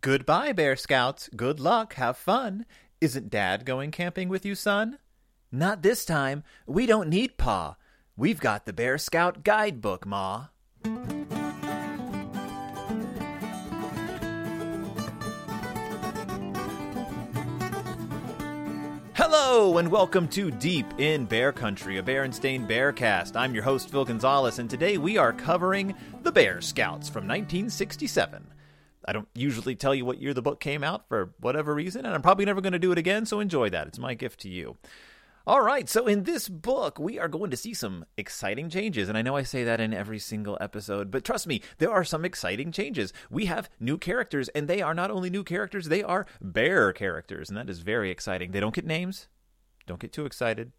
Goodbye, Bear Scouts. Good luck. Have fun. Isn't Dad going camping with you, son? Not this time. We don't need Pa. We've got the Bear Scout guidebook, Ma. Hello and welcome to Deep in Bear Country, a Berenstain Bearcast. I'm your host Phil Gonzalez, and today we are covering the Bear Scouts from 1967. I don't usually tell you what year the book came out for whatever reason, and I'm probably never going to do it again, so enjoy that. It's my gift to you. All right, so in this book, we are going to see some exciting changes. And I know I say that in every single episode, but trust me, there are some exciting changes. We have new characters, and they are not only new characters, they are bear characters. And that is very exciting. They don't get names. Don't get too excited.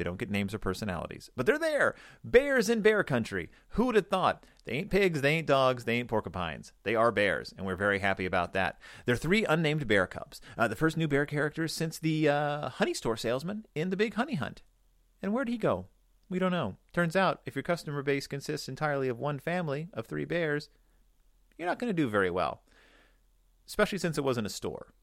They don't get names or personalities, but they're there. Bears in bear country. Who would have thought? They ain't pigs, they ain't dogs, they ain't porcupines. They are bears, and we're very happy about that. They're three unnamed bear cubs. Uh, the first new bear characters since the uh, honey store salesman in the Big Honey Hunt. And where'd he go? We don't know. Turns out, if your customer base consists entirely of one family of three bears, you're not going to do very well. Especially since it wasn't a store,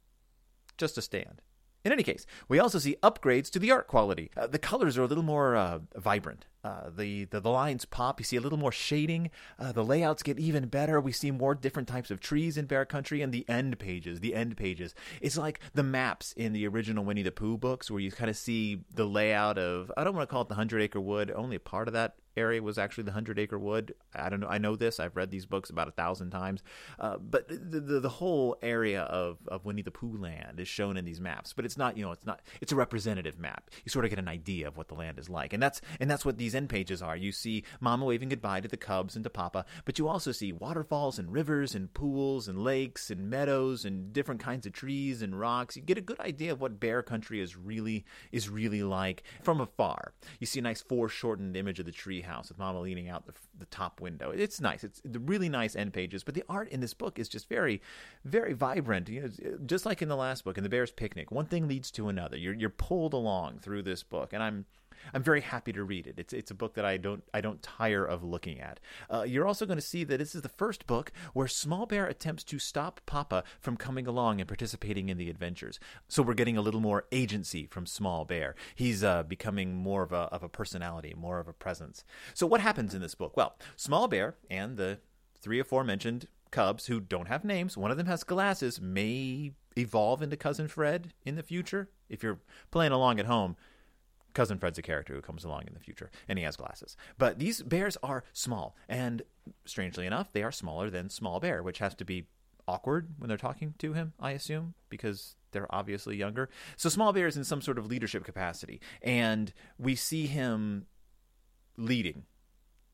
just a stand. In any case, we also see upgrades to the art quality. Uh, the colors are a little more uh, vibrant. Uh, the, the, the lines pop. You see a little more shading. Uh, the layouts get even better. We see more different types of trees in Bear Country, and the end pages. The end pages. It's like the maps in the original Winnie the Pooh books, where you kind of see the layout of. I don't want to call it the Hundred Acre Wood. Only a part of that area was actually the Hundred Acre Wood. I don't know. I know this. I've read these books about a thousand times. Uh, but the, the, the whole area of of Winnie the Pooh land is shown in these maps. But it's not. You know, it's not. It's a representative map. You sort of get an idea of what the land is like, and that's and that's what these end pages are. You see Mama waving goodbye to the cubs and to Papa, but you also see waterfalls and rivers and pools and lakes and meadows and different kinds of trees and rocks. You get a good idea of what Bear Country is really is really like from afar. You see a nice foreshortened image of the tree house with Mama leaning out the, the top window. It's nice. It's the really nice end pages, but the art in this book is just very, very vibrant. You know, uh, just like in the last book, in the Bear's Picnic, one thing leads to another. You're you're pulled along through this book, and I'm I'm very happy to read it. It's it's a book that I don't I don't tire of looking at. Uh, you're also going to see that this is the first book where Small Bear attempts to stop Papa from coming along and participating in the adventures. So we're getting a little more agency from Small Bear. He's uh, becoming more of a of a personality, more of a presence. So what happens in this book? Well, Small Bear and the three aforementioned cubs who don't have names. One of them has glasses. May evolve into Cousin Fred in the future. If you're playing along at home, Cousin Fred's a character who comes along in the future, and he has glasses. But these bears are small, and strangely enough, they are smaller than Small Bear, which has to be awkward when they're talking to him, I assume, because they're obviously younger. So Small Bear is in some sort of leadership capacity, and we see him leading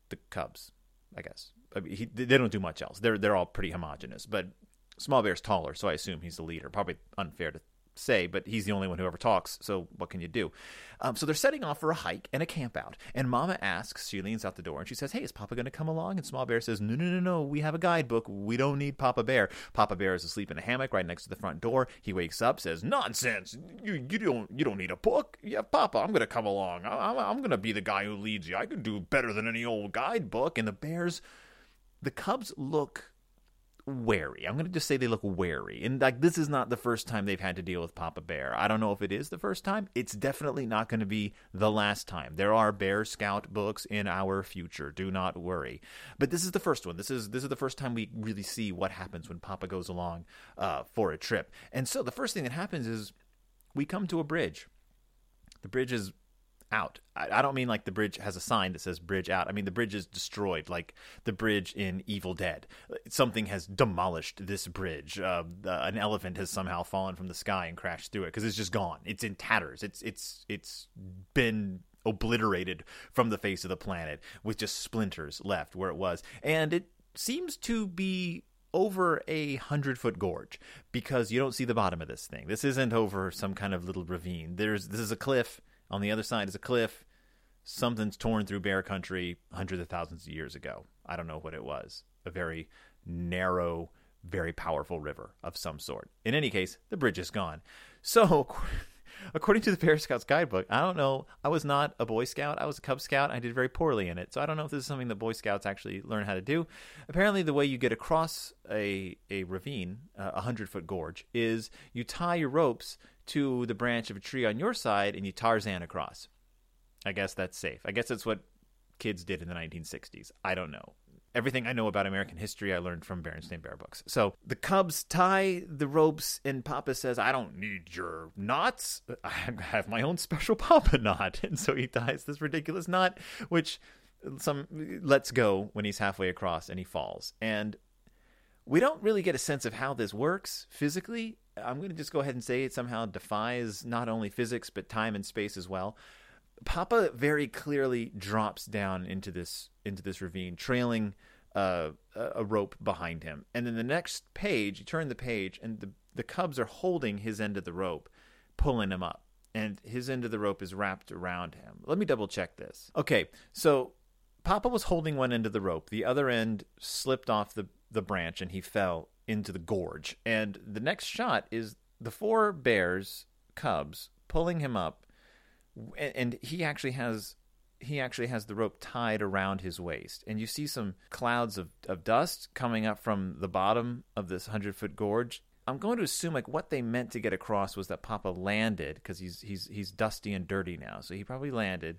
the Cubs, I guess. I mean, he, they don't do much else. They're they're all pretty homogenous, but Small Bear's taller, so I assume he's the leader. Probably unfair to say, but he's the only one who ever talks, so what can you do? Um, so they're setting off for a hike and a camp out. And Mama asks, she leans out the door and she says, Hey, is Papa going to come along? And Small Bear says, No, no, no, no. We have a guidebook. We don't need Papa Bear. Papa Bear is asleep in a hammock right next to the front door. He wakes up, says, Nonsense. You, you, don't, you don't need a book. Yeah, Papa, I'm going to come along. I, I'm going to be the guy who leads you. I can do better than any old guidebook. And the bears, the cubs look wary. I'm going to just say they look wary. And like this is not the first time they've had to deal with Papa Bear. I don't know if it is the first time. It's definitely not going to be the last time. There are Bear Scout books in our future. Do not worry. But this is the first one. This is this is the first time we really see what happens when Papa goes along uh, for a trip. And so the first thing that happens is we come to a bridge. The bridge is out. I, don't mean like the bridge has a sign that says bridge out. I mean the bridge is destroyed, like the bridge in Evil Dead. Something has demolished this bridge. Uh, an elephant has somehow fallen from the sky and crashed through it because it's just gone. It's in tatters. It's it's it's been obliterated from the face of the planet with just splinters left where it was, and it seems to be over a hundred foot gorge because you don't see the bottom of this thing. This isn't over some kind of little ravine. There's this is a cliff on the other side is a cliff. Something's torn through bear country hundreds of thousands of years ago. I don't know what it was. A very narrow, very powerful river of some sort. In any case, the bridge is gone. So, according to the Bear Scouts guidebook, I don't know. I was not a Boy Scout. I was a Cub Scout. I did very poorly in it. So I don't know if this is something that Boy Scouts actually learn how to do. Apparently, the way you get across a, a ravine, a 100 foot gorge, is you tie your ropes to the branch of a tree on your side and you Tarzan across. I guess that's safe. I guess that's what kids did in the 1960s. I don't know everything I know about American history I learned from Berenstain Bear books. So the Cubs tie the ropes, and Papa says, I don't need your knots. I have my own special Papa knot. And so he ties this ridiculous knot, which some lets go when he's halfway across and he falls. And we don't really get a sense of how this works physically. I'm going to just go ahead and say it somehow defies not only physics, but time and space as well. Papa very clearly drops down into this into this ravine, trailing uh, a rope behind him. And then the next page, you turn the page, and the the cubs are holding his end of the rope, pulling him up, and his end of the rope is wrapped around him. Let me double check this. Okay, so Papa was holding one end of the rope, the other end slipped off the the branch, and he fell into the gorge. And the next shot is the four bears, cubs, pulling him up. And he actually has he actually has the rope tied around his waist. And you see some clouds of, of dust coming up from the bottom of this 100 foot gorge. I'm going to assume like what they meant to get across was that papa landed because he's he's he's dusty and dirty now. So he probably landed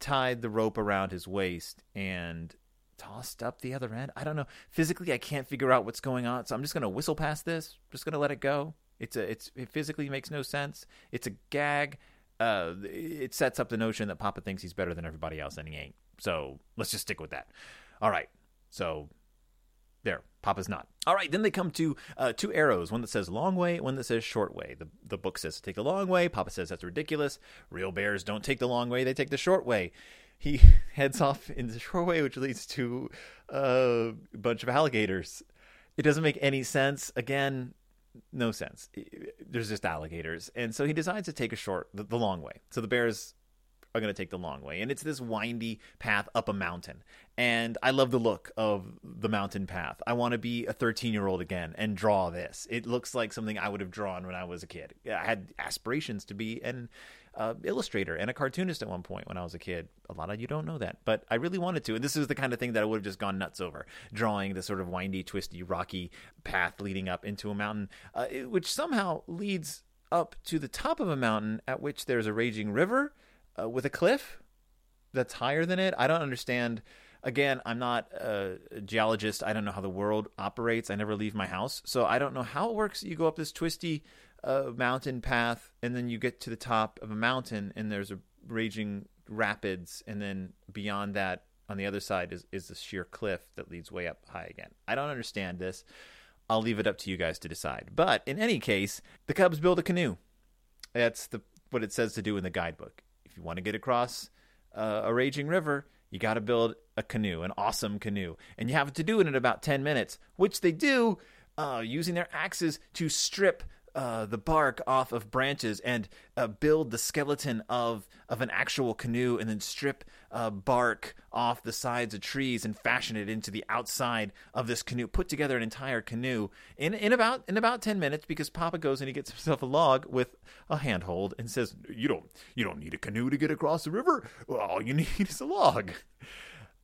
tied the rope around his waist and tossed up the other end i don't know physically i can't figure out what's going on so i'm just going to whistle past this just going to let it go it's a it's it physically makes no sense it's a gag uh, it sets up the notion that Papa thinks he's better than everybody else, and he ain't. So let's just stick with that. All right. So there, Papa's knot. All right. Then they come to uh, two arrows: one that says long way, one that says short way. The the book says take the long way. Papa says that's ridiculous. Real bears don't take the long way; they take the short way. He heads off in the short way, which leads to a bunch of alligators. It doesn't make any sense. Again, no sense. There's just alligators, and so he decides to take a short, the, the long way. So the bears are going to take the long way, and it's this windy path up a mountain. And I love the look of the mountain path. I want to be a 13 year old again and draw this. It looks like something I would have drawn when I was a kid. I had aspirations to be an uh, illustrator and a cartoonist at one point when I was a kid. A lot of you don't know that, but I really wanted to. And this is the kind of thing that I would have just gone nuts over, drawing the sort of windy, twisty, rocky path leading up into a mountain, uh, which somehow leads up to the top of a mountain at which there's a raging river uh, with a cliff that's higher than it. I don't understand. Again, I'm not a geologist. I don't know how the world operates. I never leave my house. So I don't know how it works. You go up this twisty a mountain path, and then you get to the top of a mountain, and there's a raging rapids, and then beyond that, on the other side, is is the sheer cliff that leads way up high again. I don't understand this. I'll leave it up to you guys to decide. But in any case, the Cubs build a canoe. That's the what it says to do in the guidebook. If you want to get across uh, a raging river, you got to build a canoe, an awesome canoe, and you have to do it in about ten minutes, which they do uh, using their axes to strip uh, the bark off of branches and uh, build the skeleton of of an actual canoe, and then strip uh, bark off the sides of trees and fashion it into the outside of this canoe. Put together an entire canoe in in about in about ten minutes because Papa goes and he gets himself a log with a handhold and says, "You don't you don't need a canoe to get across the river. All you need is a log."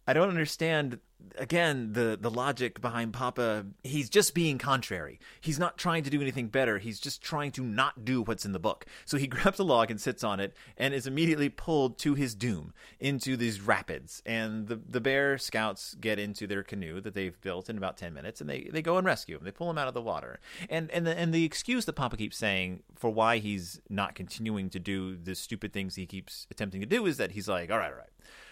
I don't understand again the the logic behind Papa. He's just being contrary. He's not trying to do anything better. He's just trying to not do what's in the book. So he grabs a log and sits on it and is immediately pulled to his doom into these rapids. And the the bear scouts get into their canoe that they've built in about 10 minutes and they they go and rescue him. They pull him out of the water. And and the and the excuse that Papa keeps saying for why he's not continuing to do the stupid things he keeps attempting to do is that he's like, "All right, all right.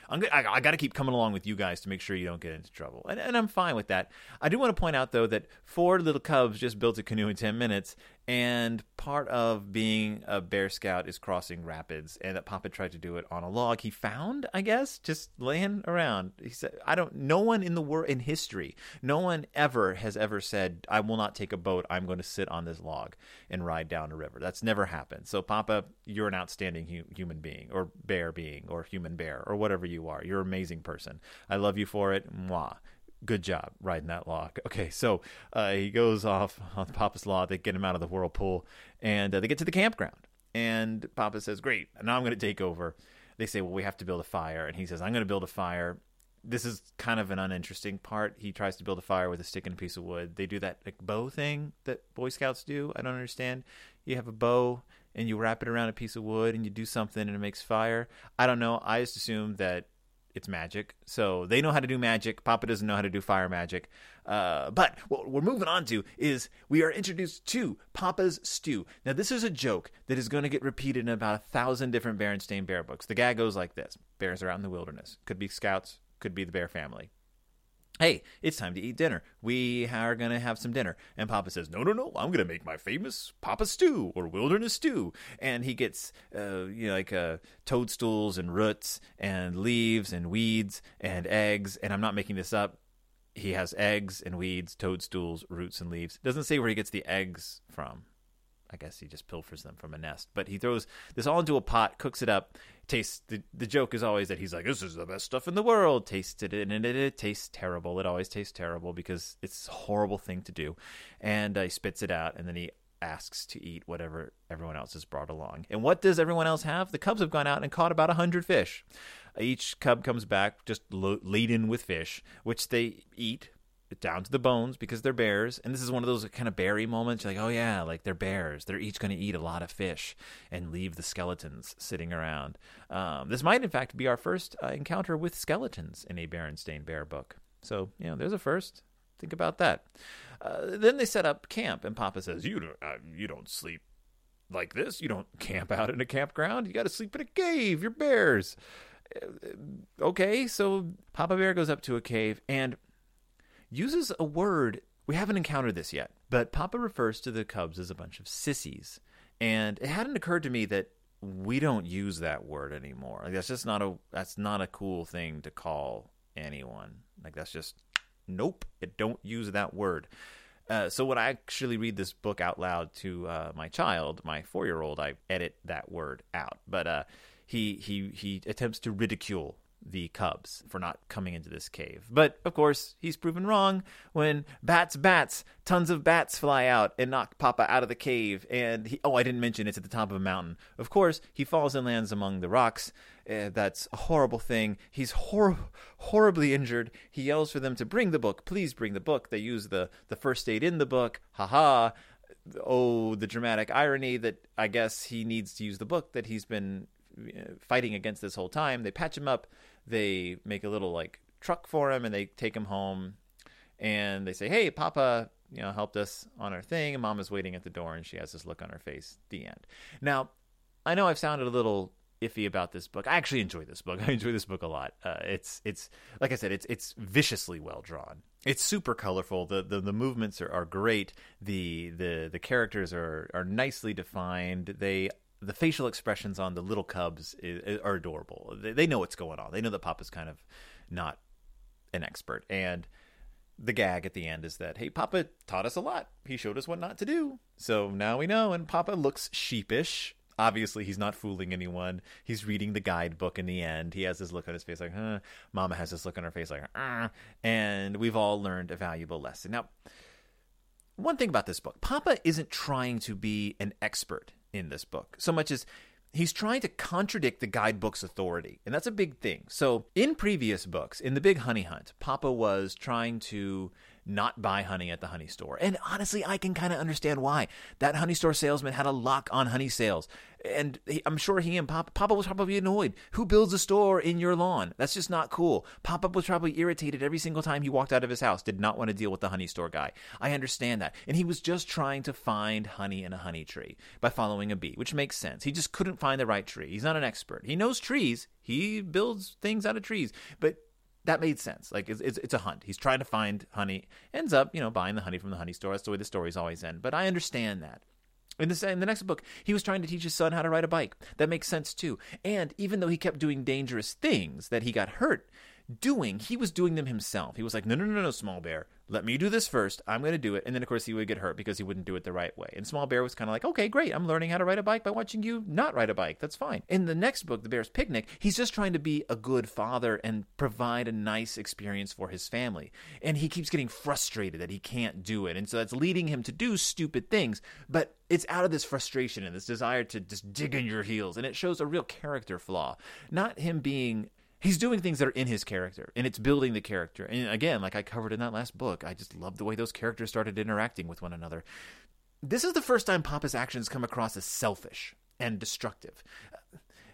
I'm I, I got to keep coming along with you guys to make sure you don't get into trouble, and, and I'm fine with that. I do want to point out though that four little cubs just built a canoe in ten minutes, and part of being a Bear Scout is crossing rapids, and that Papa tried to do it on a log he found, I guess, just laying around. He said, "I don't. No one in the world in history, no one ever has ever said, I will not take a boat. I'm going to sit on this log and ride down a river. That's never happened. So, Papa, you're an outstanding hu- human being, or bear being, or human bear, or whatever you are. You're an amazing person. I love you for it. Mwah." Good job riding that log. Okay, so uh, he goes off on Papa's law. They get him out of the whirlpool, and uh, they get to the campground. And Papa says, Great, now I'm going to take over. They say, Well, we have to build a fire. And he says, I'm going to build a fire. This is kind of an uninteresting part. He tries to build a fire with a stick and a piece of wood. They do that like bow thing that Boy Scouts do. I don't understand. You have a bow and you wrap it around a piece of wood and you do something and it makes fire. I don't know. I just assume that it's magic. So they know how to do magic. Papa doesn't know how to do fire magic. Uh, but what we're moving on to is we are introduced to Papa's Stew. Now, this is a joke that is going to get repeated in about a thousand different Berenstain Bear books. The gag goes like this Bears are out in the wilderness. Could be scouts, could be the bear family. Hey, it's time to eat dinner. We are going to have some dinner. And Papa says, No, no, no, I'm going to make my famous Papa stew or wilderness stew. And he gets, uh, you know, like uh, toadstools and roots and leaves and weeds and eggs. And I'm not making this up. He has eggs and weeds, toadstools, roots, and leaves. Doesn't say where he gets the eggs from. I guess he just pilfers them from a nest. But he throws this all into a pot, cooks it up. Tastes the the joke is always that he's like, "This is the best stuff in the world." Tasted it, and it, it tastes terrible. It always tastes terrible because it's a horrible thing to do. And uh, he spits it out, and then he asks to eat whatever everyone else has brought along. And what does everyone else have? The cubs have gone out and caught about a hundred fish. Each cub comes back just lo- laden with fish, which they eat down to the bones because they're bears. And this is one of those kind of berry moments. You're like, oh yeah, like they're bears. They're each going to eat a lot of fish and leave the skeletons sitting around. Um, this might, in fact, be our first uh, encounter with skeletons in a Berenstain Bear book. So, you know, there's a first. Think about that. Uh, then they set up camp, and Papa says, "You don't, uh, you don't sleep like this. You don't camp out in a campground. You got to sleep in a cave. You're bears." Uh, okay, so Papa Bear goes up to a cave, and uses a word. We haven't encountered this yet, but Papa refers to the Cubs as a bunch of sissies. And it hadn't occurred to me that we don't use that word anymore. Like that's just not a that's not a cool thing to call anyone. Like that's just nope. It don't use that word. Uh, so when I actually read this book out loud to uh, my child, my four year old, I edit that word out. But uh, he he he attempts to ridicule the Cubs for not coming into this cave. But of course, he's proven wrong when bats, bats, tons of bats fly out and knock Papa out of the cave. And he, oh, I didn't mention it's at the top of a mountain. Of course, he falls and lands among the rocks. Uh, that's a horrible thing. He's hor- horribly injured. He yells for them to bring the book. Please bring the book. They use the, the first aid in the book. Ha ha. Oh, the dramatic irony that I guess he needs to use the book that he's been fighting against this whole time. They patch him up they make a little like truck for him and they take him home and they say, "Hey, Papa, you know, helped us on our thing." And Mom is waiting at the door and she has this look on her face. The end. Now, I know I've sounded a little iffy about this book. I actually enjoy this book. I enjoy this book a lot. Uh, it's it's like I said, it's it's viciously well drawn. It's super colorful. The the, the movements are, are great. The the the characters are are nicely defined. They the facial expressions on the little cubs is, are adorable. They, they know what's going on. They know that Papa's kind of not an expert. And the gag at the end is that, hey, Papa taught us a lot. He showed us what not to do. So now we know. And Papa looks sheepish. Obviously, he's not fooling anyone. He's reading the guidebook in the end. He has this look on his face like, huh. Mama has this look on her face like, ah. And we've all learned a valuable lesson. Now, one thing about this book Papa isn't trying to be an expert in this book so much as he's trying to contradict the guidebook's authority. And that's a big thing. So, in previous books, in The Big Honey Hunt, Papa was trying to not buy honey at the honey store. And honestly, I can kind of understand why. That honey store salesman had a lock on honey sales. And he, I'm sure he and Papa, Papa was probably annoyed. Who builds a store in your lawn? That's just not cool. Papa was probably irritated every single time he walked out of his house, did not want to deal with the honey store guy. I understand that. And he was just trying to find honey in a honey tree by following a bee, which makes sense. He just couldn't find the right tree. He's not an expert. He knows trees, he builds things out of trees, but that made sense. Like it's, it's, it's a hunt. He's trying to find honey. Ends up, you know, buying the honey from the honey store. That's the way the stories always end. But I understand that. In the, in the next book, he was trying to teach his son how to ride a bike. That makes sense too. And even though he kept doing dangerous things that he got hurt doing, he was doing them himself. He was like, no, no, no, no, small bear. Let me do this first. I'm going to do it. And then, of course, he would get hurt because he wouldn't do it the right way. And Small Bear was kind of like, okay, great. I'm learning how to ride a bike by watching you not ride a bike. That's fine. In the next book, The Bear's Picnic, he's just trying to be a good father and provide a nice experience for his family. And he keeps getting frustrated that he can't do it. And so that's leading him to do stupid things. But it's out of this frustration and this desire to just dig in your heels. And it shows a real character flaw. Not him being he's doing things that are in his character and it's building the character and again like i covered in that last book i just love the way those characters started interacting with one another this is the first time papa's actions come across as selfish and destructive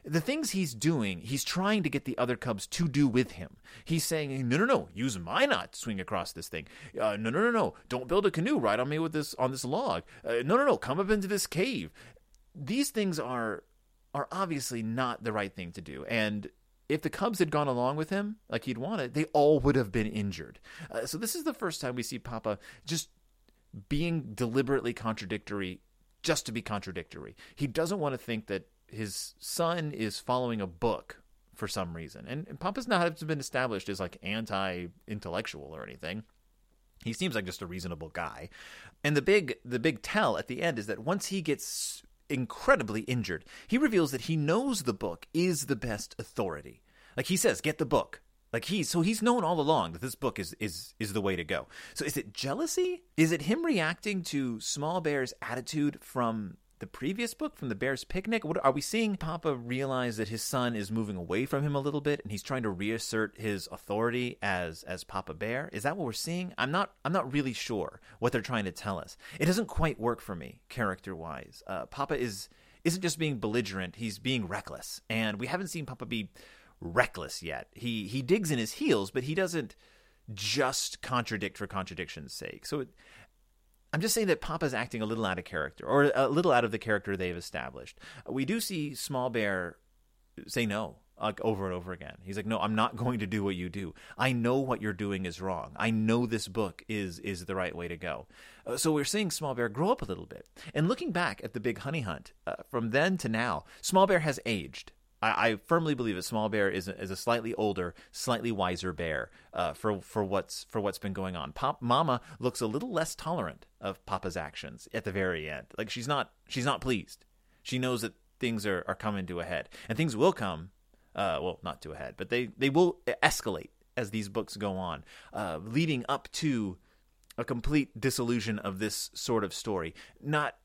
the things he's doing, he's trying to get the other cubs to do with him. He's saying, "No, no, no, use my knot to swing across this thing. Uh, no, no, no, no, don't build a canoe. Ride on me with this on this log. Uh, no, no, no, come up into this cave." These things are are obviously not the right thing to do, and if the Cubs had gone along with him like he'd wanted, they all would have been injured. Uh, so this is the first time we see Papa just being deliberately contradictory just to be contradictory. He doesn't want to think that his son is following a book for some reason. And, and Papa's not been established as like anti intellectual or anything. He seems like just a reasonable guy. And the big the big tell at the end is that once he gets incredibly injured. He reveals that he knows the book is the best authority. Like he says, get the book. Like he's so he's known all along that this book is is is the way to go. So is it jealousy? Is it him reacting to Small Bear's attitude from the previous book from the Bear's Picnic? What are we seeing Papa realize that his son is moving away from him a little bit and he's trying to reassert his authority as as Papa Bear? Is that what we're seeing? I'm not I'm not really sure what they're trying to tell us. It doesn't quite work for me character-wise. Uh, Papa is isn't just being belligerent, he's being reckless. And we haven't seen Papa be reckless yet. He he digs in his heels, but he doesn't just contradict for contradiction's sake. So it, I'm just saying that Papa's acting a little out of character, or a little out of the character they've established. We do see Small Bear say no like over and over again. He's like, "No, I'm not going to do what you do. I know what you're doing is wrong. I know this book is is the right way to go." Uh, so we're seeing Small Bear grow up a little bit. And looking back at the Big Honey Hunt, uh, from then to now, Small Bear has aged. I, I firmly believe that Small Bear is a, is a slightly older, slightly wiser bear uh, for for what's for what's been going on. Pop Mama looks a little less tolerant of Papa's actions at the very end. Like she's not she's not pleased. She knows that things are, are coming to a head, and things will come. Uh, well, not to a head, but they they will escalate as these books go on, uh, leading up to a complete disillusion of this sort of story. Not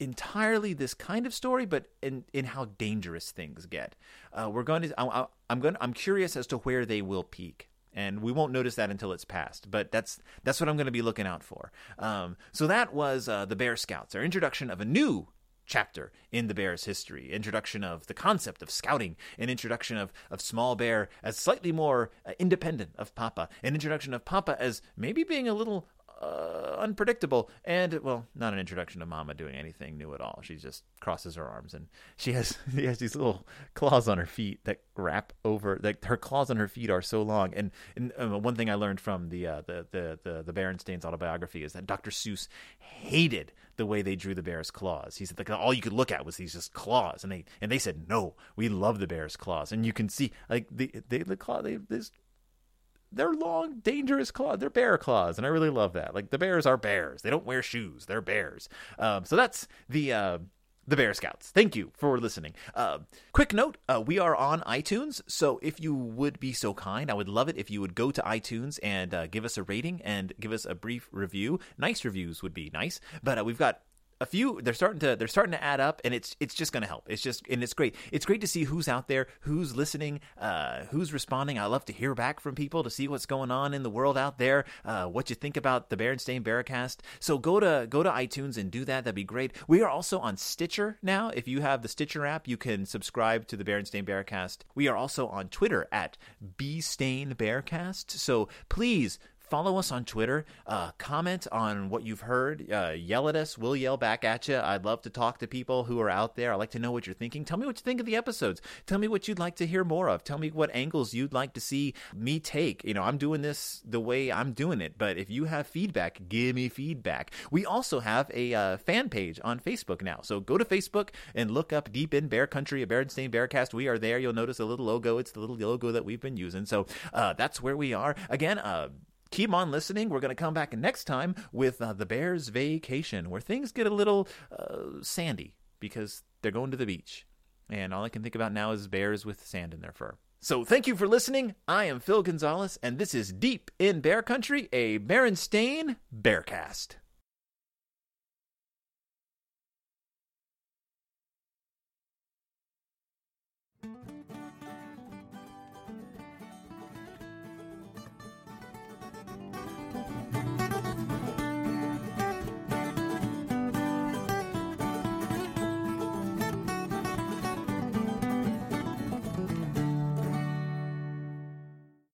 entirely this kind of story, but in in how dangerous things get. Uh, we're going to. I, I'm going. I'm curious as to where they will peak. And we won't notice that until it's past, but that's that's what I'm going to be looking out for. Um, so that was uh, the Bear Scouts, our introduction of a new chapter in the bear's history introduction of the concept of scouting an introduction of, of small bear as slightly more uh, independent of papa an introduction of papa as maybe being a little uh, unpredictable. And well, not an introduction to Mama doing anything new at all. She just crosses her arms and she has she has these little claws on her feet that wrap over. Like her claws on her feet are so long. And, and uh, one thing I learned from the uh, the the the, the Berenstain's autobiography is that Dr. Seuss hated the way they drew the bear's claws. He said like all you could look at was these just claws, and they and they said no, we love the bear's claws, and you can see like the they the claw they this they're long, dangerous claws. They're bear claws, and I really love that. Like the bears are bears. They don't wear shoes. They're bears. Um, so that's the uh, the Bear Scouts. Thank you for listening. Uh, quick note: uh, we are on iTunes, so if you would be so kind, I would love it if you would go to iTunes and uh, give us a rating and give us a brief review. Nice reviews would be nice, but uh, we've got a few they're starting to they're starting to add up and it's it's just going to help. It's just and it's great. It's great to see who's out there who's listening uh, who's responding. I love to hear back from people to see what's going on in the world out there uh, what you think about the berenstain bearcast so go to go to itunes and do that. That'd be great. We are also on stitcher now. If you have the stitcher app you can subscribe to the berenstain bearcast we are also on twitter at bstain bearcast. So please follow us on Twitter. Uh, comment on what you've heard. Uh, yell at us. We'll yell back at you. I'd love to talk to people who are out there. I like to know what you're thinking. Tell me what you think of the episodes. Tell me what you'd like to hear more of. Tell me what angles you'd like to see me take. You know, I'm doing this the way I'm doing it, but if you have feedback, give me feedback. We also have a uh, fan page on Facebook now. So go to Facebook and look up Deep in Bear Country, a Berenstain Bearcast. We are there. You'll notice a little logo. It's the little logo that we've been using. So uh, that's where we are. Again, uh, keep on listening. We're going to come back next time with uh, the Bears Vacation, where things get a little uh, sandy because they're going to the beach. And all I can think about now is bears with sand in their fur. So thank you for listening. I am Phil Gonzalez, and this is Deep in Bear Country, a Berenstain Bearcast.